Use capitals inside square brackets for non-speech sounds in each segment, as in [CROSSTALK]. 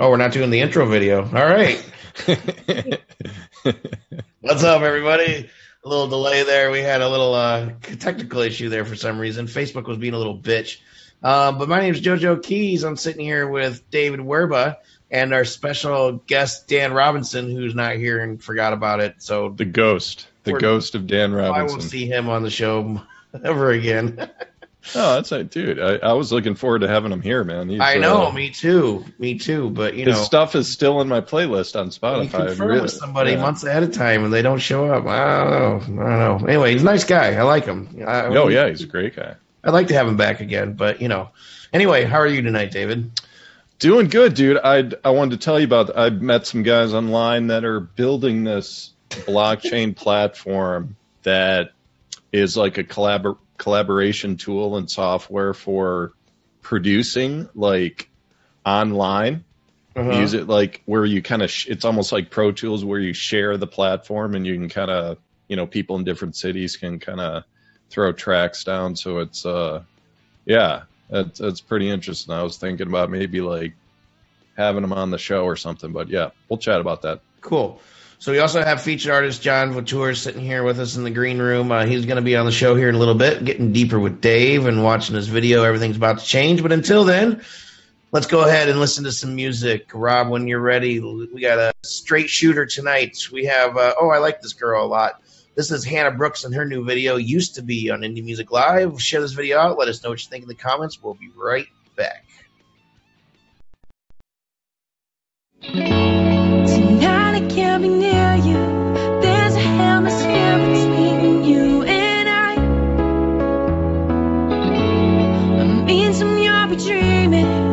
Oh, we're not doing the intro video. All right. [LAUGHS] What's up, everybody? A little delay there. We had a little uh, technical issue there for some reason. Facebook was being a little bitch. Uh, but my name is JoJo Keys. I'm sitting here with David Werba and our special guest Dan Robinson, who's not here and forgot about it. So the ghost, the ghost of Dan Robinson. I won't see him on the show [LAUGHS] ever again. [LAUGHS] Oh, that's right, dude. I, I, was looking forward to having him here, man. He's, I know, uh, me too, me too. But you his know, stuff is still in my playlist on Spotify. You confirm really, with somebody yeah. months ahead of time, and they don't show up. I don't know. I don't know. Anyway, he's a nice guy. I like him. I, oh yeah, he's a great guy. I'd like to have him back again, but you know. Anyway, how are you tonight, David? Doing good, dude. I I wanted to tell you about. I met some guys online that are building this blockchain [LAUGHS] platform that is like a collabor- collaboration tool and software for producing like online. Uh-huh. Use it like where you kind of sh- it's almost like Pro Tools where you share the platform and you can kind of you know people in different cities can kind of throw tracks down. So it's uh yeah, that's that's pretty interesting. I was thinking about maybe like having them on the show or something, but yeah, we'll chat about that. Cool. So we also have featured artist John Vautour sitting here with us in the green room. Uh, he's going to be on the show here in a little bit, getting deeper with Dave and watching his video. Everything's about to change. But until then, let's go ahead and listen to some music. Rob, when you're ready, we got a straight shooter tonight. We have, uh, oh, I like this girl a lot. This is Hannah Brooks and her new video, Used to Be, on Indie Music Live. Share this video out. Let us know what you think in the comments. We'll be right back. Can't be near you. There's a hemisphere between you and I. I mean, some you'll be dreaming.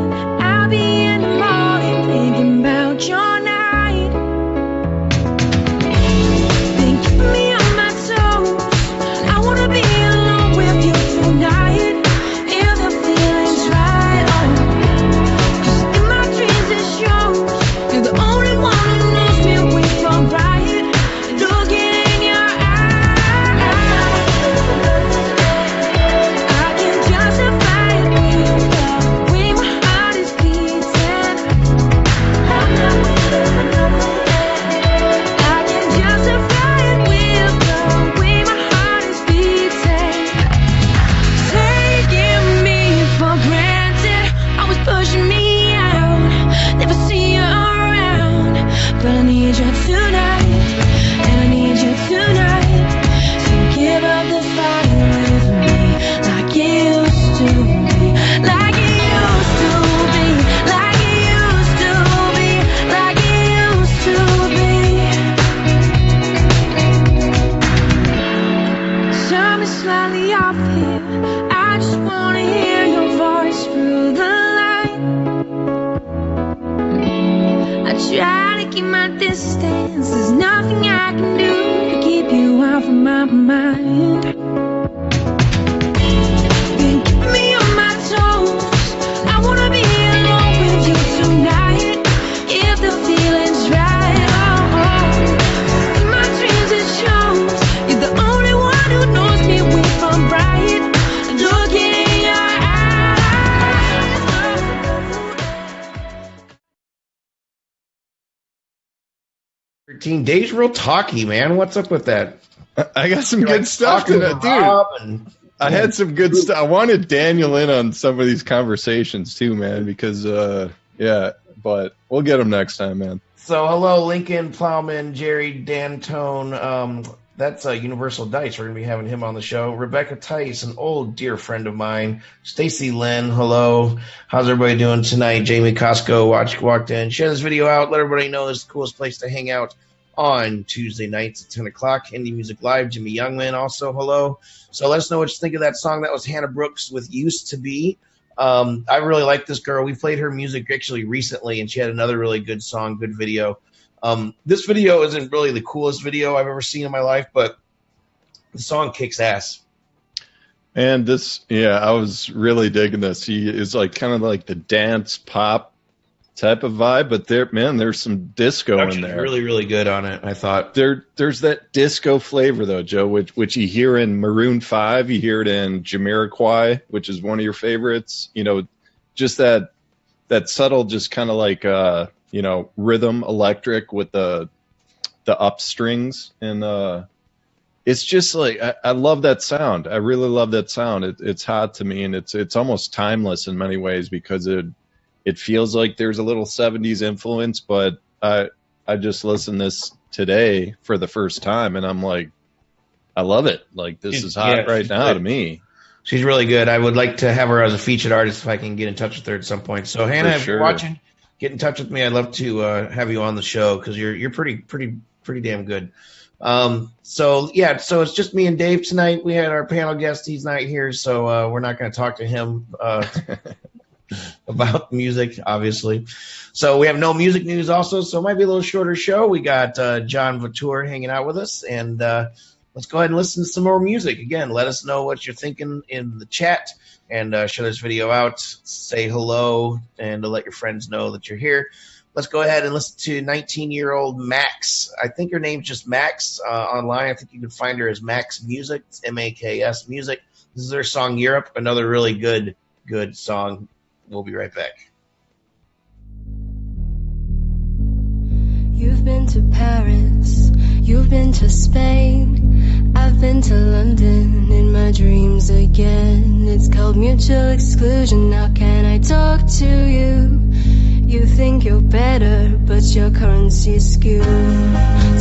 there's nothing I can do to keep you off of my mind. Dave's real talky, man. What's up with that? I got some You're good like stuff tonight, dude. And, I had some good stuff. I wanted Daniel in on some of these conversations too, man, because uh, yeah, but we'll get him next time, man. So, hello, Lincoln Plowman, Jerry Dantone. Um, that's uh, Universal Dice. We're gonna be having him on the show. Rebecca Tice, an old dear friend of mine. Stacy Lynn, hello. How's everybody doing tonight? Jamie Costco watch, walked in. Share this video out. Let everybody know this is the coolest place to hang out on Tuesday nights at 10 o'clock. Indie Music Live, Jimmy Youngman also hello. So let us know what you think of that song. That was Hannah Brooks with Used to Be. Um, I really like this girl. We played her music actually recently, and she had another really good song, good video. Um, this video isn't really the coolest video I've ever seen in my life, but the song kicks ass. And this, yeah, I was really digging this. He is like kind of like the dance pop type of vibe, but there, man, there's some disco in there. Really, really good on it. I thought there, there's that disco flavor though, Joe, which which you hear in Maroon Five, you hear it in Jamiroquai, which is one of your favorites. You know, just that that subtle, just kind of like uh, you know, rhythm electric with the the up strings and uh it's just like I, I love that sound. I really love that sound. It, it's hot to me and it's it's almost timeless in many ways because it it feels like there's a little 70s influence, but I I just listened this today for the first time and I'm like I love it. Like this is hot yeah, right now good. to me. She's really good. I would like to have her as a featured artist if I can get in touch with her at some point. So Hannah, if you're watching, get in touch with me. I'd love to uh, have you on the show because you're you're pretty pretty pretty damn good. Um, so yeah, so it's just me and Dave tonight. We had our panel guest; he's not here, so uh, we're not going to talk to him uh, [LAUGHS] [LAUGHS] about music, obviously. So we have no music news, also, so it might be a little shorter show. We got uh, John Vautour hanging out with us, and uh, let's go ahead and listen to some more music. Again, let us know what you're thinking in the chat and uh, share this video out. Say hello and let your friends know that you're here. Let's go ahead and listen to 19 year old Maks. I think her name's just Maks uh, online. I think you can find her as Maks Music. M A K S Music. This is her song Europe, another really good, good song. We'll be right back. You've been to Paris, you've been to Spain. I've been to London in my dreams again. It's called mutual exclusion. Can I talk to you? You think you're better, but your currency is skewed.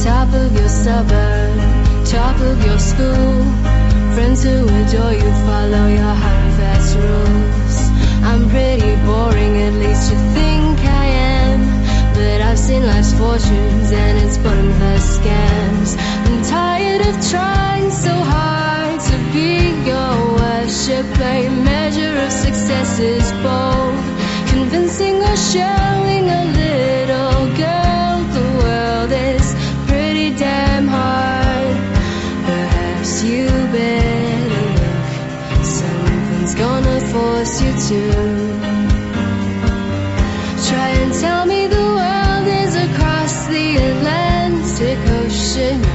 Top of your suburb, top of your school. Friends who adore you follow your hard fast rules. I'm pretty boring, at least you think I am. But I've seen life's fortunes and it's pointless scams. I'm tired of trying so hard to be your. Your measure of success is bold, convincing or showing a little girl the world is pretty damn hard. Perhaps you better Try and tell me the world is across the Atlantic Ocean.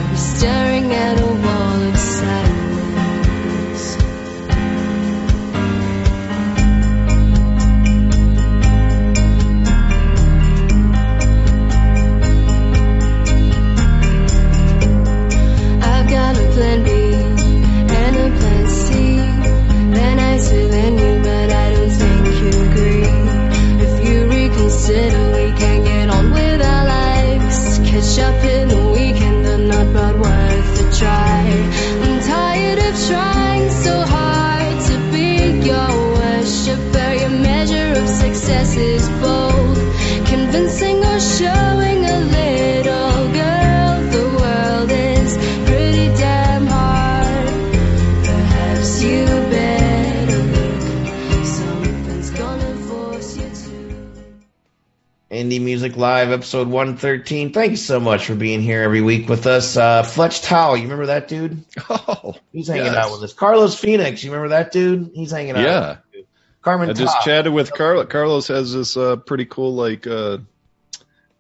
Live, episode 113. Thank you so much for being here every week with us. Uh, Fletch Towel, you remember that dude? Oh, He's hanging yes. out with us. Carlos Phoenix, you remember that dude? He's hanging out. Yeah. with us, too. Carmen I just chatted with Carlos. Carlos has this uh, pretty cool like uh,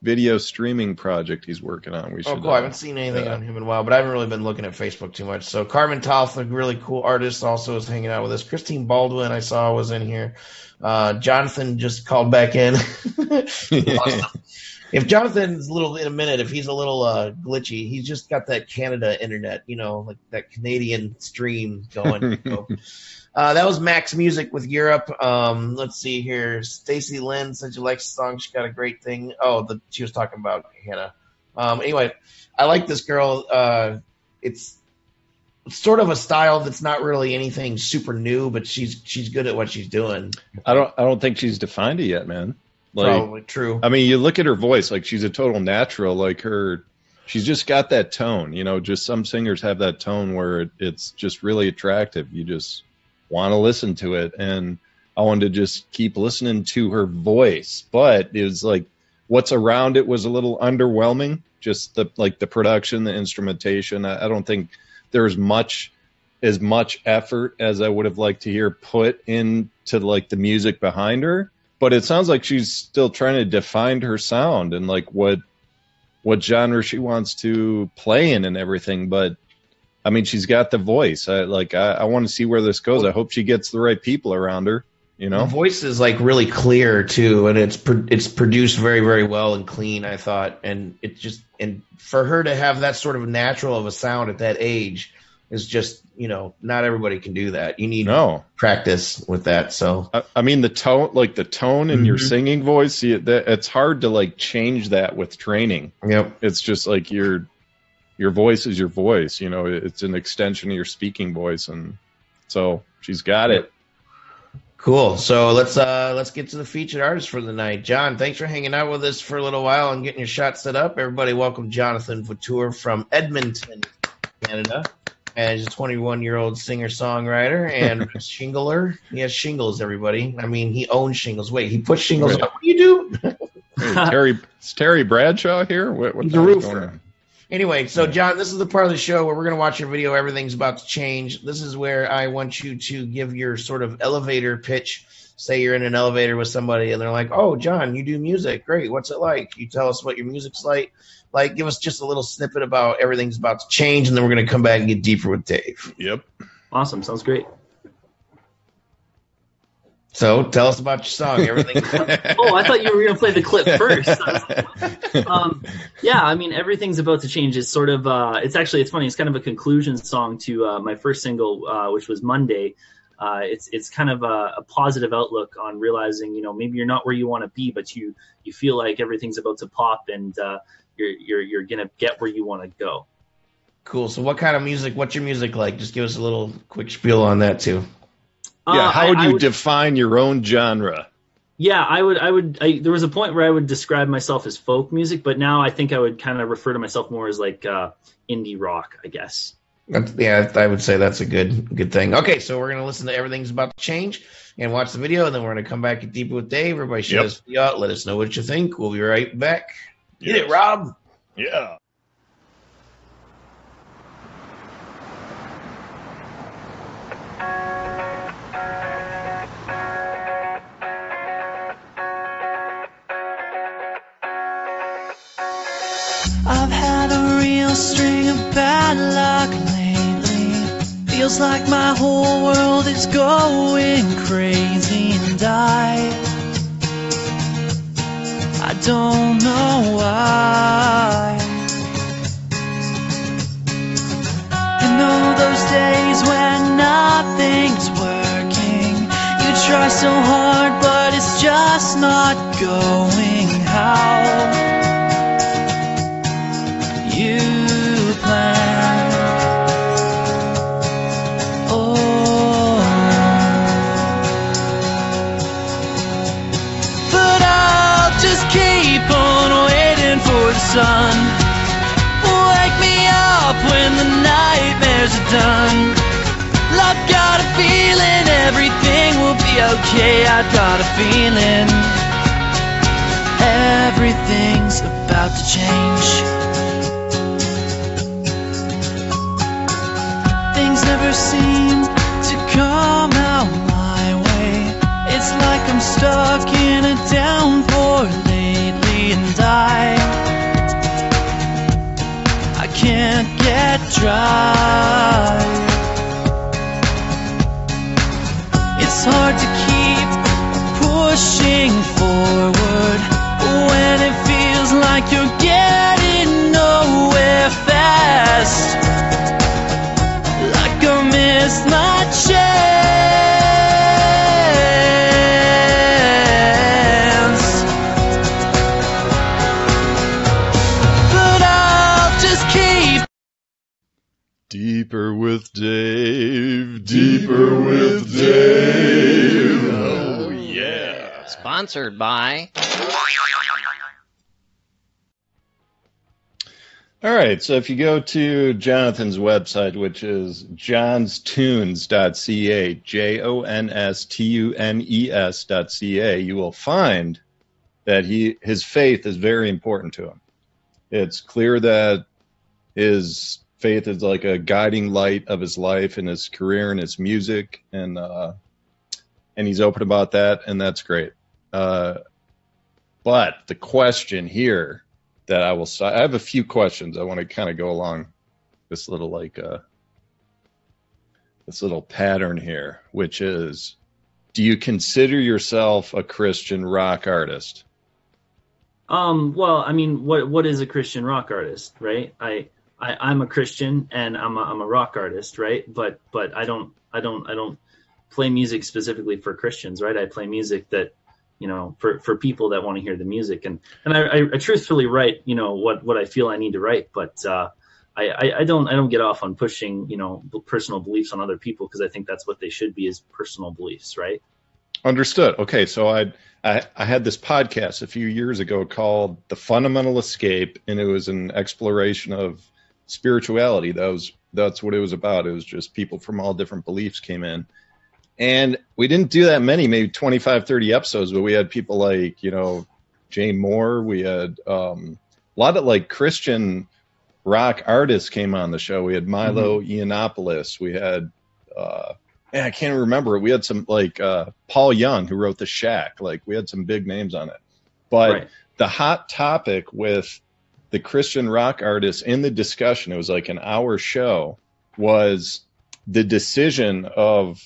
video streaming project he's working on. We should. Oh, cool. uh, I haven't seen anything on him in a while, but I haven't really been looking at Facebook too much. So Carmen Toth, a really cool artist, also is hanging out with us. Christine Baldwin, I saw was in here. Uh, Jonathan just called back in. [LAUGHS] [LAUGHS] if Jonathan's a little in a minute, if he's a little uh, glitchy, he's just got that Canada internet, you know, like that Canadian stream going. So, [LAUGHS] uh, that was Maks Music with Europe. Um, let's see here. Stacy Lynn said you like the song. She got a great thing. Oh, the, she was talking about Hannah. Um, anyway, I like this girl. Uh, it's sort of a style that's not really anything super new, but she's she's good at what she's doing. I don't. I don't think she's defined it yet, man. Like, Probably true. I mean, you look at her voice, like she's a total natural. Like her, she's just got that tone. You know, just some singers have that tone where it, it's just really attractive. You just want to listen to it, and I wanted to just keep listening to her voice. But it was like what's around it was a little underwhelming. Just the like the production, the instrumentation. I, I don't think there's much as much effort as I would have liked to hear put into like the music behind her. But it sounds like she's still trying to define her sound and like what what genre she wants to play in and everything. But I mean, she's got the voice. I like I, I want to see where this goes. I hope she gets the right people around her. You know, voice is like really clear too, and it's pro- it's produced very very well and clean. I thought, and it just and for her to have that sort of natural of a sound at that age is just you know not everybody can do that. You need no. practice with that. So I, I mean the tone, like the tone in your Mhm. singing voice, you, that, it's hard to like change that with training. yep, It's just like your your voice is your voice. You know, it's an extension of your speaking voice, and so she's got it. cool. So let's uh let's get to the featured artist for the night. John, thanks for hanging out with us for a little while and getting your shot set up. Everybody, welcome Jonathan Vautour from Edmonton, Canada. And he's a 21 year old singer songwriter and shingler. He has shingles, everybody. I mean, he owns shingles. Wait, he puts shingles Right. up. What do you do? Hey, Terry, is Terry Bradshaw here? What, what He's the a roofer. Anyway, so John, this is the part of the show where we're going to watch your video. Everything's about to change. This is where I want you to give your sort of elevator pitch. Say you're in an elevator with somebody and they're like, "Oh, John, you do music. Great. What's it like?" You tell us what your music's like. Like, give us just a little snippet about everything's about to change, and then we're going to come back and get deeper with Dave. Yep. Awesome. Sounds great. So, tell us about your song. Everything. [LAUGHS] [LAUGHS] Oh, I thought you were going to play the clip first. I [LAUGHS] like, um, yeah, I mean, everything's about to change. It's sort of, uh, it's actually, it's funny. It's kind of a conclusion song to uh, my first single, uh, which was Monday. Uh, it's it's kind of a, a positive outlook on realizing, you know, maybe you're not where you want to be, but you you feel like everything's about to pop and uh, you're you're you're gonna get where you want to go. cool. So, what kind of music? What's your music like? Just give us a little quick spiel on that too. yeah. Uh, How would I you define your own genre? Yeah, I would. I would. I, there was a point where I would describe myself as folk music, but now I think I would kind of refer to myself more as like uh, indie rock, I guess. That's, yeah, I would say that's a good good thing. Okay, so we're gonna listen to everything's about to change and watch the video, and then we're gonna come back and deeper with Dave. Everybody share Yep. this video out. Let us know what you think. We'll be right back. Get it, Rob. Yeah. Feels like my whole world is going crazy, and I, I don't know why. And all those days when nothing's working, you try so hard, but it's just not going how sun. Wake me up when the nightmares are done. I've got a feeling everything will be okay. I got a feeling everything's about to change. Things never seem to come out my way. It's like I'm stuck in a downpour get dry. It's hard to keep pushing forward when it feels like you're with Dave. Deeper with Dave. Oh yeah. Sponsored by. All right, so if you go to Jonathan's website, which is jonstunes.ca, J O N S T U N E S.ca, you will find that he his faith is very important to him. It's clear that his faith is like a guiding light of his life and his career and his music, and uh, and he's open about that, and that's great. Uh, but the question here that I will. I have a few questions. I want to kind of go along this little like uh, this little pattern here, which is do you consider yourself a Christian rock artist? Um, well, I mean, what what is a Christian rock artist, right? I, I I'm a Christian and I'm a, I'm a rock artist, right? But but I don't I don't I don't play music specifically for Christians, right? I play music that you know for for people that want to hear the music, and and I, I, I truthfully write you know what what I feel I need to write, but uh, I, I I don't I don't get off on pushing you know personal beliefs on other people because I think that's what they should be is personal beliefs, right? Understood. Okay, so I, I I had this podcast a few years ago called "The Fundamental Escape," and it was an exploration of spirituality. That was that's what it was about. It was just people from all different beliefs came in, and we didn't do that many, maybe 25, 30 episodes, but we had people like you know Jay Moore. We had um, a lot of like Christian rock artists came on the show. We had Milo Yiannopoulos. We had uh, man, I can't remember. We had some like uh, Paul Young who wrote The Shack. Like we had some big names on it. But Right. the hot topic with the Christian rock artists in the discussion, it was like an hour show, was the decision of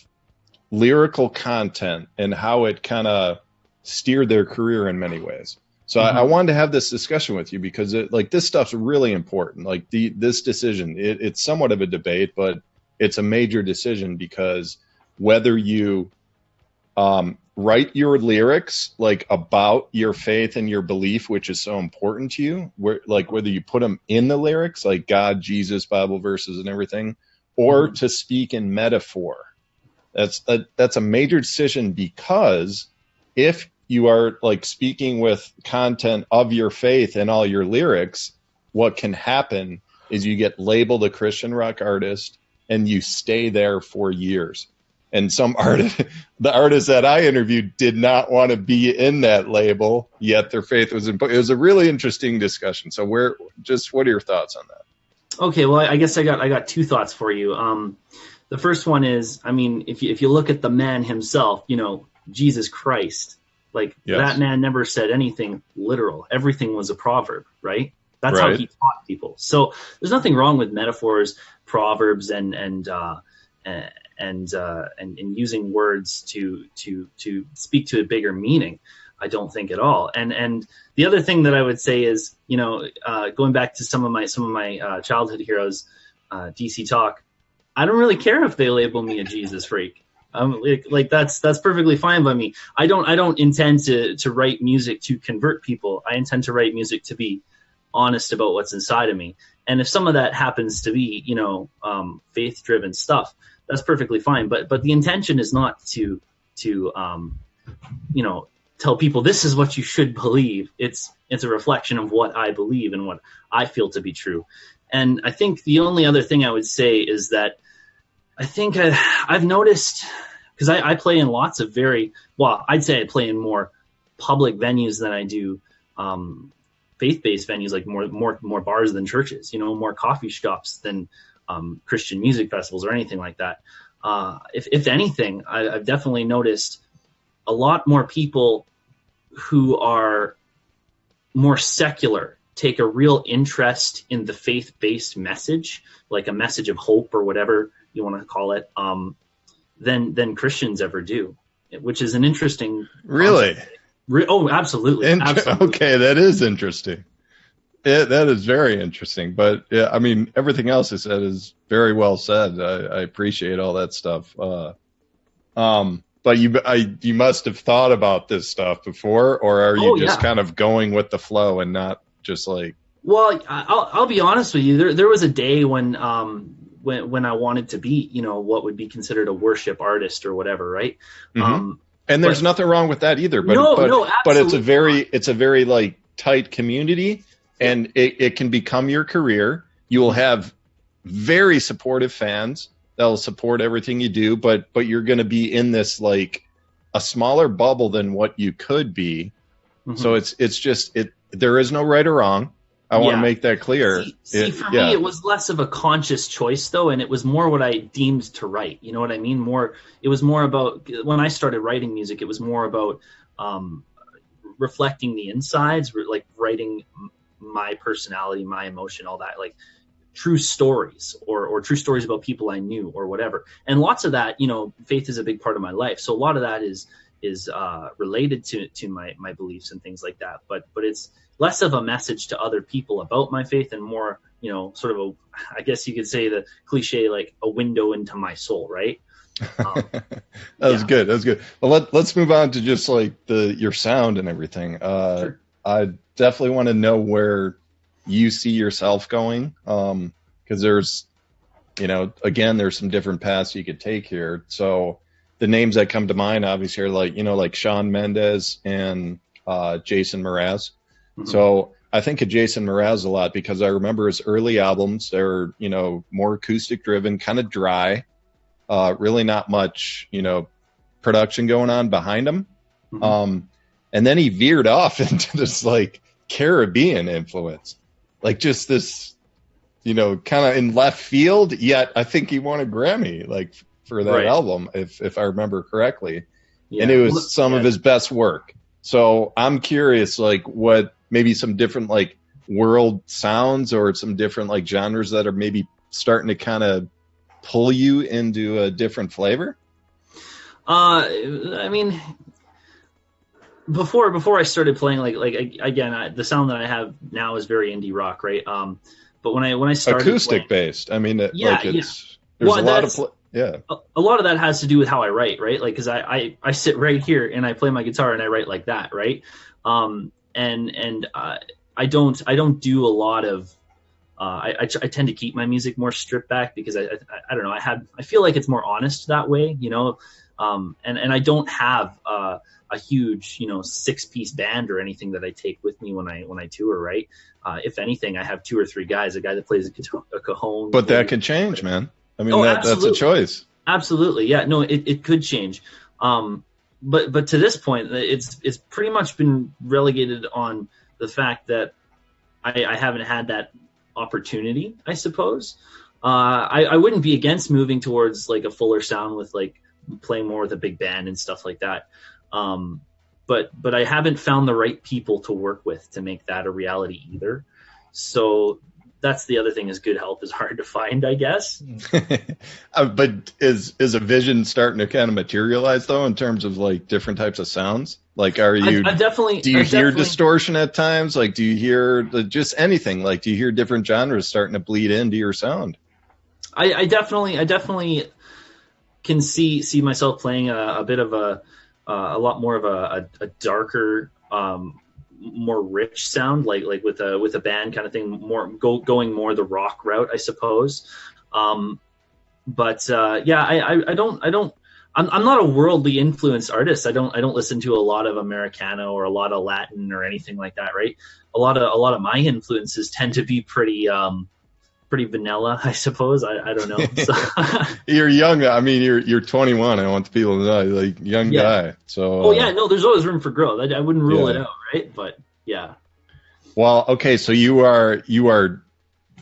lyrical content and how it kind of steered their career in many ways. So I, I wanted to have this discussion with you because it, like this stuff's really important. Like the this decision, it, it's somewhat of a debate, but it's a major decision because whether you um, write your lyrics like about your faith and your belief, which is so important to you, where like whether you put them in the lyrics, like God, Jesus, Bible verses, and everything, or mm-hmm. to speak in metaphor. That's a, that's a major decision because if you are like speaking with content of your faith in all your lyrics, what can happen is you get labeled a Christian rock artist and you stay there for years. And some artist, [LAUGHS] the artists that I interviewed did not want to be in that label, yet their faith was in. It was a really interesting discussion. So, where, just what are your thoughts on that? Okay, well, I guess I got I got two thoughts for you. Um, the first one is, I mean, if you if you look at the man himself, you know, Jesus Christ, like Yes. that man never said anything literal. Everything was a proverb, right? That's how he taught people. So there's nothing wrong with metaphors, proverbs, and and uh, and uh, and, and using words to to to speak to a bigger meaning. I don't think at all. And and the other thing that I would say is, you know, uh, going back to some of my some of my uh, childhood heroes, uh, DC Talk. I don't really care if they label me a Jesus freak. Um, like, like that's that's perfectly fine by me. I don't I don't intend to to write music to convert people. I intend to write music to be honest about what's inside of me. And if some of that happens to be, you know, um, faith driven stuff, that's perfectly fine. But but the intention is not to to um, you know tell people this is what you should believe. It's it's a reflection of what I believe and what I feel to be true. And I think the only other thing I would say is that I think I, I've noticed because I, I play in lots of very well, I'd say I play in more public venues than I do um, faith-based venues, like more more more bars than churches. You know, more coffee shops than um, Christian music festivals or anything like that. Uh, if if anything, I, I've definitely noticed a lot more people who are more secular take a real interest in the faith-based message, like a message of hope or whatever you want to call it, um, than than Christians ever do, which is an interesting. Really? Re- oh, absolutely, Inter- [LAUGHS] absolutely. Okay, that is interesting. Yeah, that is very interesting. But yeah, I mean, everything else I said is very well said. I, I appreciate all that stuff. Uh, um, but you, I, you must have thought about this stuff before, or are you Oh, just yeah. kind of going with the flow and not just like, Well, I- I'll, I'll be honest with you. There, there was a day when, um, when, when I wanted to be, you know, what would be considered a worship artist or whatever, right? Mhm. Um, and there's But- nothing wrong with that either. But No, but, no, but it's a very, it's a very like tight community, and it, it can become your career. You will have very supportive fans that'll support everything you do, but but you're going to be in this like a smaller bubble than what you could be. mhm. So it's it's just it. There is no right or wrong. I want to make that clear. See, see It- for yeah. me, it was less of a conscious choice, though, and it was more what I deemed to write. You know what I mean? More, it was more about when I started writing music. It was more about um, reflecting the insides, like writing my personality, my emotion, all that. Like true stories or or true stories about people I knew or whatever. And lots of that, you know, faith is a big part of my life. So a lot of that is is uh, related to to my my beliefs and things like that. But but it's less of a message to other people about my faith and more, you know, sort of a I guess you could say the cliche like a window into my soul, right? Um, [LAUGHS] that was yeah. good. That was good. Well, let, let's move on to just like the your sound and everything. Uh, Sure. I definitely want to know where you see yourself going, because there's, you know, again, there's some different paths you could take here. So the names that come to mind, obviously, are like you know, like Shawn Mendes and uh, Jason Mraz. Mhm. So I think of Jason Mraz a lot because I remember his early albums. They're you know more acoustic driven, kind of dry, uh, really not much you know production going on behind him. Mhm. Um, and then he veered off [LAUGHS] into this like Caribbean influence, like just this you know kind of in left field. Yet I think he won a Grammy like for that Right. album if if I remember correctly yeah. and it was some of his best work. So I'm curious, like what maybe some different like world sounds or some different like genres that are maybe starting to kind of pull you into a different flavor. Uh, I mean, before before I started playing, like like again, I, the sound that I have now is very indie rock, right? Um, but when I when I started Acoustic playing- based. I mean, Yeah, like it's there's Well, a lot of pl- yeah. a, a lot of that has to do with how I write, right? Like, because I, I I sit right here and I play my guitar and I write like that, right? Um, and and uh, I don't I don't do a lot of uh, I, I, I tend to keep my music more stripped back because I, I I don't know I had I feel like it's more honest that way, you know. Um, and and I don't have uh, a huge you know six piece band or anything that I take with me when I when I tour, right? Uh, if anything, I have two or three guys, a guy that plays a, guitar, a cajon, But that could change, man. I mean, Oh, that, that's a choice. Absolutely, yeah. No, it, it could change. Um, but but to this point, it's it's pretty much been relegated on the fact that I, I haven't had that opportunity. I suppose. Uh, I, I wouldn't be against moving towards like a fuller sound with like playing more with a big band and stuff like that. Um, but but I haven't found the right people to work with to make that a reality either. So that's the other thing is good help is [LAUGHS] hard to find, I guess. [LAUGHS] Uh, but is is a vision starting to kind of materialize though in terms of like different types of sounds? Like, are you I've, I've definitely. do you I've hear distortion at times like do you hear the, just anything like do you hear different genres starting to bleed into your sound I, I definitely, I definitely can see see myself playing a, a bit of a a lot more of a, a, a darker, um, more rich sound, like like with a with a band kind of thing, more go, going more the rock route, I suppose. Um, but uh, yeah, I, I, I don't I don't. I'm, I'm not a worldly influenced artist. I don't I don't listen to a lot of Americana or a lot of Latin or anything like that, right? A lot of a lot of my influences tend to be pretty um, pretty vanilla, [LAUGHS] I suppose. I, I don't know. So, [LAUGHS] you're young i mean you're you're 21 i want the people to know like young Yeah. guy so oh yeah, no, there's always room for growth. I, I wouldn't rule Yeah. it out, right? But yeah, well okay so you are you are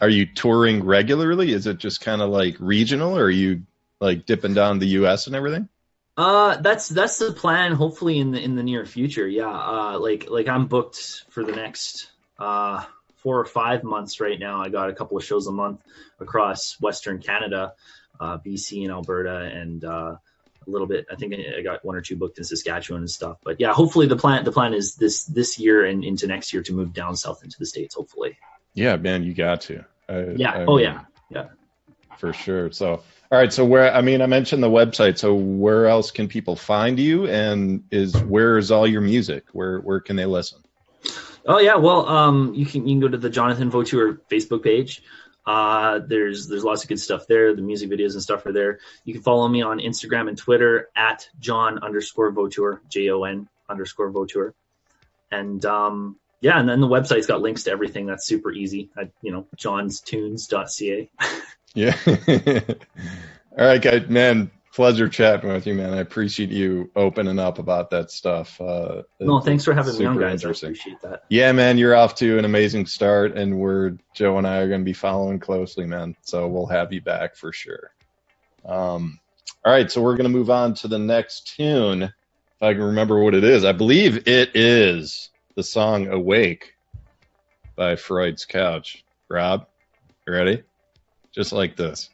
are you touring regularly is it just kind of like regional or are you like dipping down the us and everything uh, that's that's the plan. Hopefully in the in the near future. Yeah, uh, like like I'm booked for the next uh four or five months right now. I got a couple of shows a month across Western Canada, uh, BC and Alberta, and uh, a little bit. I think I got one or two booked in Saskatchewan and stuff. But yeah, hopefully the plan the plan is this this year and into next year to move down south into the states. Hopefully. yeah man you got to I, Yeah. I oh mean, yeah. Yeah. for sure so all right so where i mean i mentioned the website so where else can people find you and is where is all your music where where can they listen Oh yeah, well, um, you can you can go to the Jonathan Vautour Facebook page. Uh, there's there's lots of good stuff there. The music videos and stuff are there. You can follow me on Instagram and Twitter at John underscore Vautour, J O N underscore Vautour, and um, yeah, and then the website's got links to everything. That's super easy. At, you know, jonstunes.ca. [LAUGHS] Yeah. [LAUGHS] All right, guys, man. Pleasure chatting with you, man. I appreciate you opening up about that stuff. Uh, No, thanks for having me on, guys. I appreciate that. Yeah, man, you're off to an amazing start, and we're Joe and I are going to be following closely, man. So we'll have you back for sure. Um, all right, so we're going to move on to the next tune. If I can remember what it is, I believe it is the song "Awake" by Freud's Couch. Rob, you ready? just like this.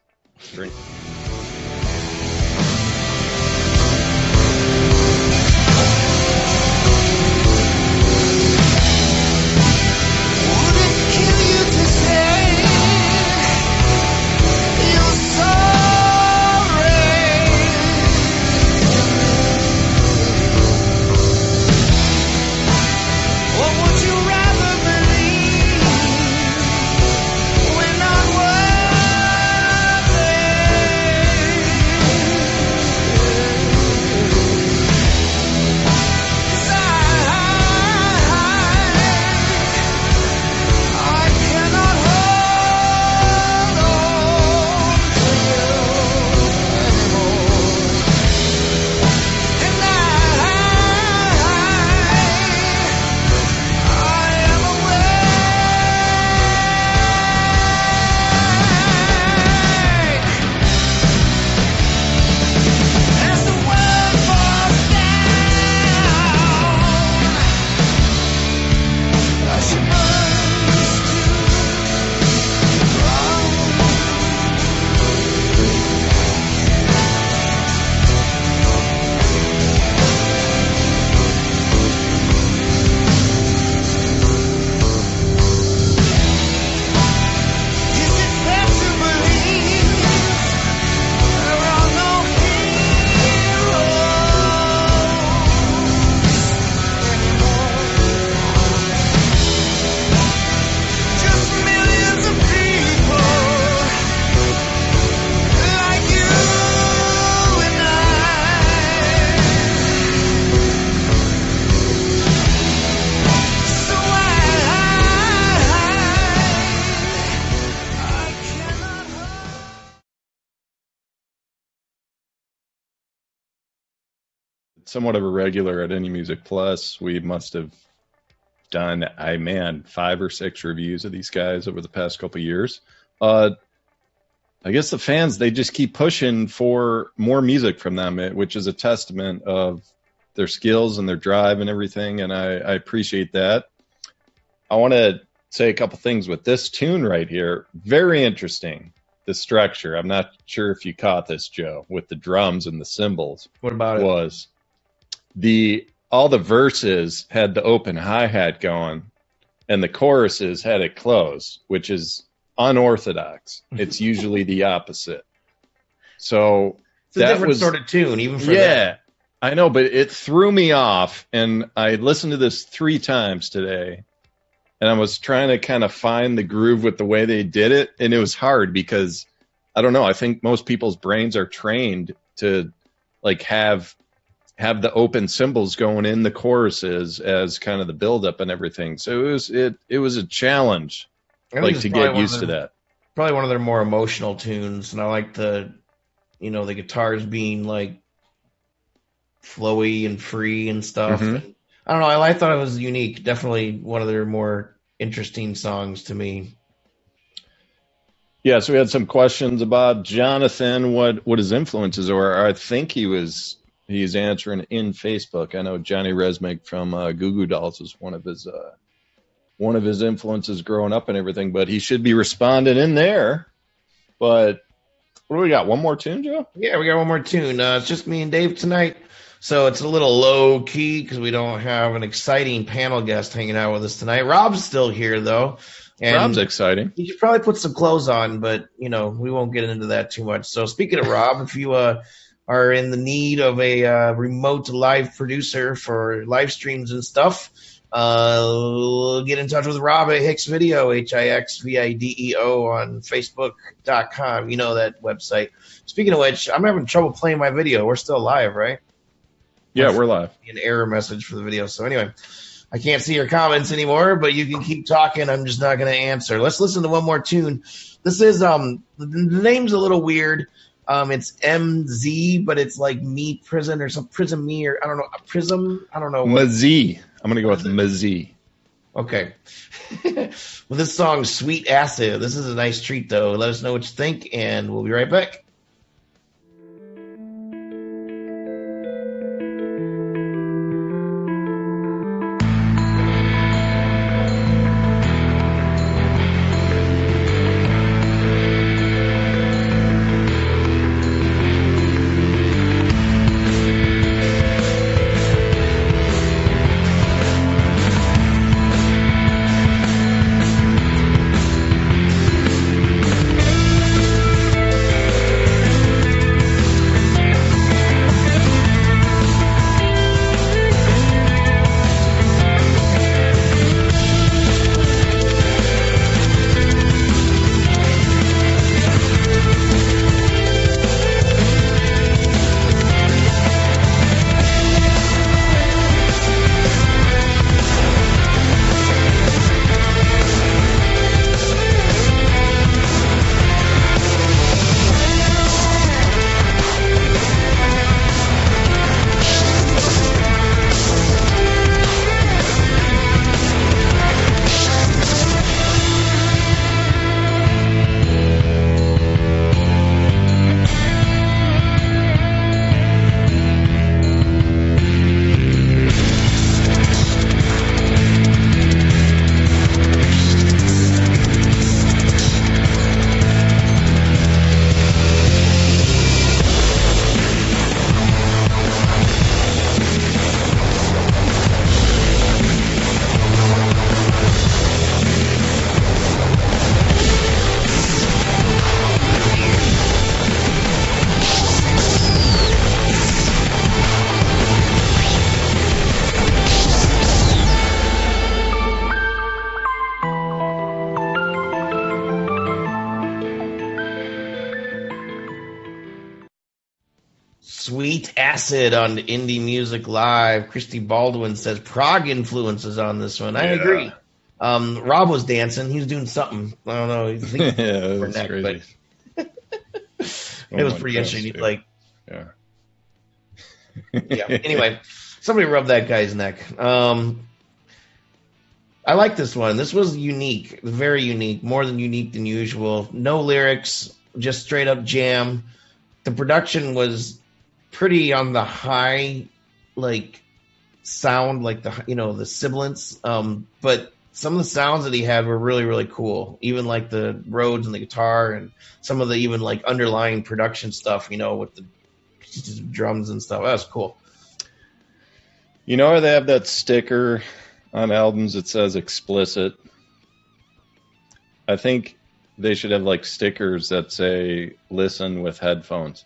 Somewhat of a regular at Any Music Plus. We must have done, I man, five or six reviews of these guys over the past couple years. Uh, I guess the fans they just keep pushing for more music from them, which is a testament of their skills and their drive and everything, and I, I appreciate that. I want to say a couple things with this tune right here. Very interesting. The structure. I'm not sure if you caught this, Joe, with the drums and the cymbals What about it? was the all the verses had the open hi hat going, and the choruses had it closed, which is unorthodox. [LAUGHS] It's usually the opposite. So It's a that different was- sort of tune, even for yeah, that. I know, but it threw me off, and I listened to this three times today, and I was trying to kind of find the groove with the way they did it, and it was hard because I don't know. I think most people's brains are trained to like have have the open cymbals going in the choruses as kind of the buildup and everything. So it was it it was a challenge, like to get used of to that. Probably one of their more emotional tunes, and I like the, you know, the guitars being like flowy and free and stuff. Mhm. And I don't know. I, I thought it was unique. Definitely one of their more interesting songs to me. Yeah, so we had some questions about Jonathan, what what his influences were. I think he was he's answering in Facebook. I know Johnny Rzeznik from uh, Goo Goo Dolls was one of his uh, one of his influences growing up and everything, but he should be responding in there. But what do we got? One more tune, Joe? Yeah, we got one more tune. Uh, it's just me and Dave tonight. So it's a little low key because we don't have an exciting panel guest hanging out with us tonight. Rob's still here though. And Rob's exciting. You should probably put some clothes on, but you know we won't get into that too much. So speaking of Rob, if you uh, are in the need of a uh, remote live producer for live streams and stuff, uh, get in touch with Rob at Hix Video, H I X V I D E O on Facebook.com. You know that website. Speaking of which, I'm having trouble playing my video. We're still live, right? Yeah, we're live. an error message for the video. So anyway, I can't see your comments anymore, but you can keep talking. I'm just not going to answer. Let's listen to one more tune. This is um the, the name's a little weird. Um, it's MZ, but it's like me prison or some prison me or I don't know a prism. I don't know. Mazee. I'm gonna go with Mazee. Okay. [LAUGHS] well, this song "Sweet Acid." This is a nice treat, though. Let us know what you think, and we'll be right back. Acid on Indie Music Live. Christy Baldwin says prog influences on this one. I Yeah. agree. Um, Rob was dancing. He was doing something. I don't know. [LAUGHS] Yeah, it was neck, crazy. but [LAUGHS] Oh it was pretty gosh, interesting. Dude. like, yeah. yeah. Anyway, somebody rubbed that guy's neck. Um, I like this one. This was unique, very unique, more than unique than usual. No lyrics, just straight up jam. The production was pretty on the high, like sound, like the you know the sibilance. Um, but some of the sounds that he had were really really cool. Even like the Rhodes and the guitar, and some of the even like underlying production stuff. You know, with the drums and stuff. That was cool. You know they have that sticker on albums that says explicit? I think they should have like stickers that say listen with headphones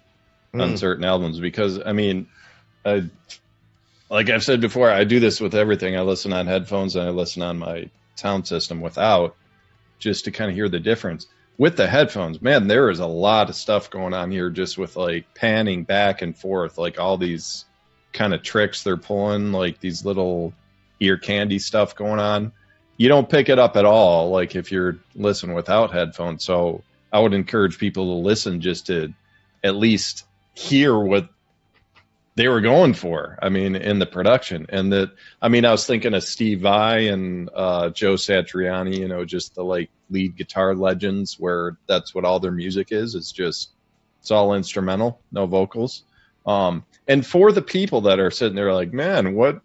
on Mm. certain albums because I mean I like I've said before, I do this with everything. I listen on headphones and I listen on my sound system without just to kind of hear the difference. With the headphones, man, there is a lot of stuff going on here just with like panning back and forth, like all these kind of tricks they're pulling, like these little ear candy stuff going on. You don't pick it up at all, like if you're listening without headphones. So I would encourage people to listen just to at least hear what they were going for. I mean, in the production, and that I mean, I was thinking of Steve Vai and uh, Joe Satriani. You know, just the like lead guitar legends, where that's what all their music is. It's just it's all instrumental, no vocals. Um, and for the people that are sitting there, like, man, what?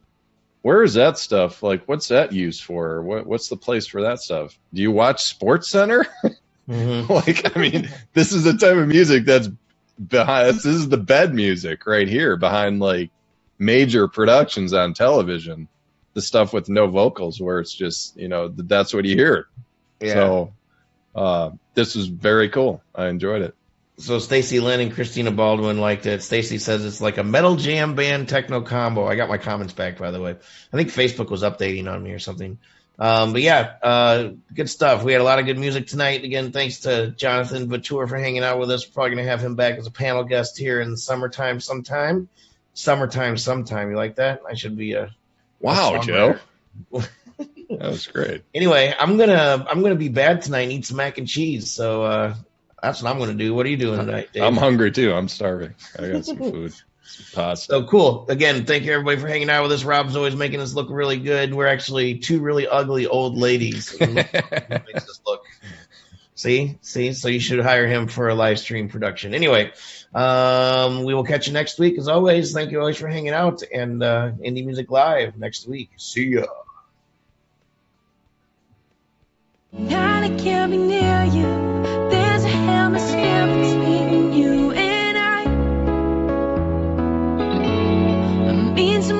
Where is that stuff? Like, what's that used for? What, what's the place for that stuff? Do you watch Sports Center? [LAUGHS] Mhm. like, I mean, this is the type of music that's behind. This is the bed music right here behind like major productions on television. The stuff with no vocals, where it's just you know that's what you hear. Yeah. So uh, this was very cool. I enjoyed it. So Stacy Lynn and Christina Baldwin liked it. Stacy says it's like a metal jam band techno combo. I got my comments back by the way. I think Facebook was updating on me or something. Um, but yeah, uh, good stuff. We had a lot of good music tonight. Again, thanks to Jonathan Batur for hanging out with us. Probably gonna have him back as a panel guest here in the summertime sometime. Summertime sometime. You like that? I should be a Wow, a Joe, [LAUGHS] that was great. Anyway, I'm gonna I'm gonna be bad tonight and eat some mac and cheese. So uh, that's what I'm gonna do. What are you doing tonight? Dave? I'm hungry too. I'm starving. I got some [LAUGHS] food. So cool. Again, thank you everybody for hanging out with us. Rob's always making us look really good. We're actually two really ugly old ladies. [LAUGHS] He makes us look. See, see. So you should hire him for a live stream production. Anyway, um, we will catch you next week. As always, thank you always for hanging out and uh, Indie Music Live next week. See ya. And I can't be near you. means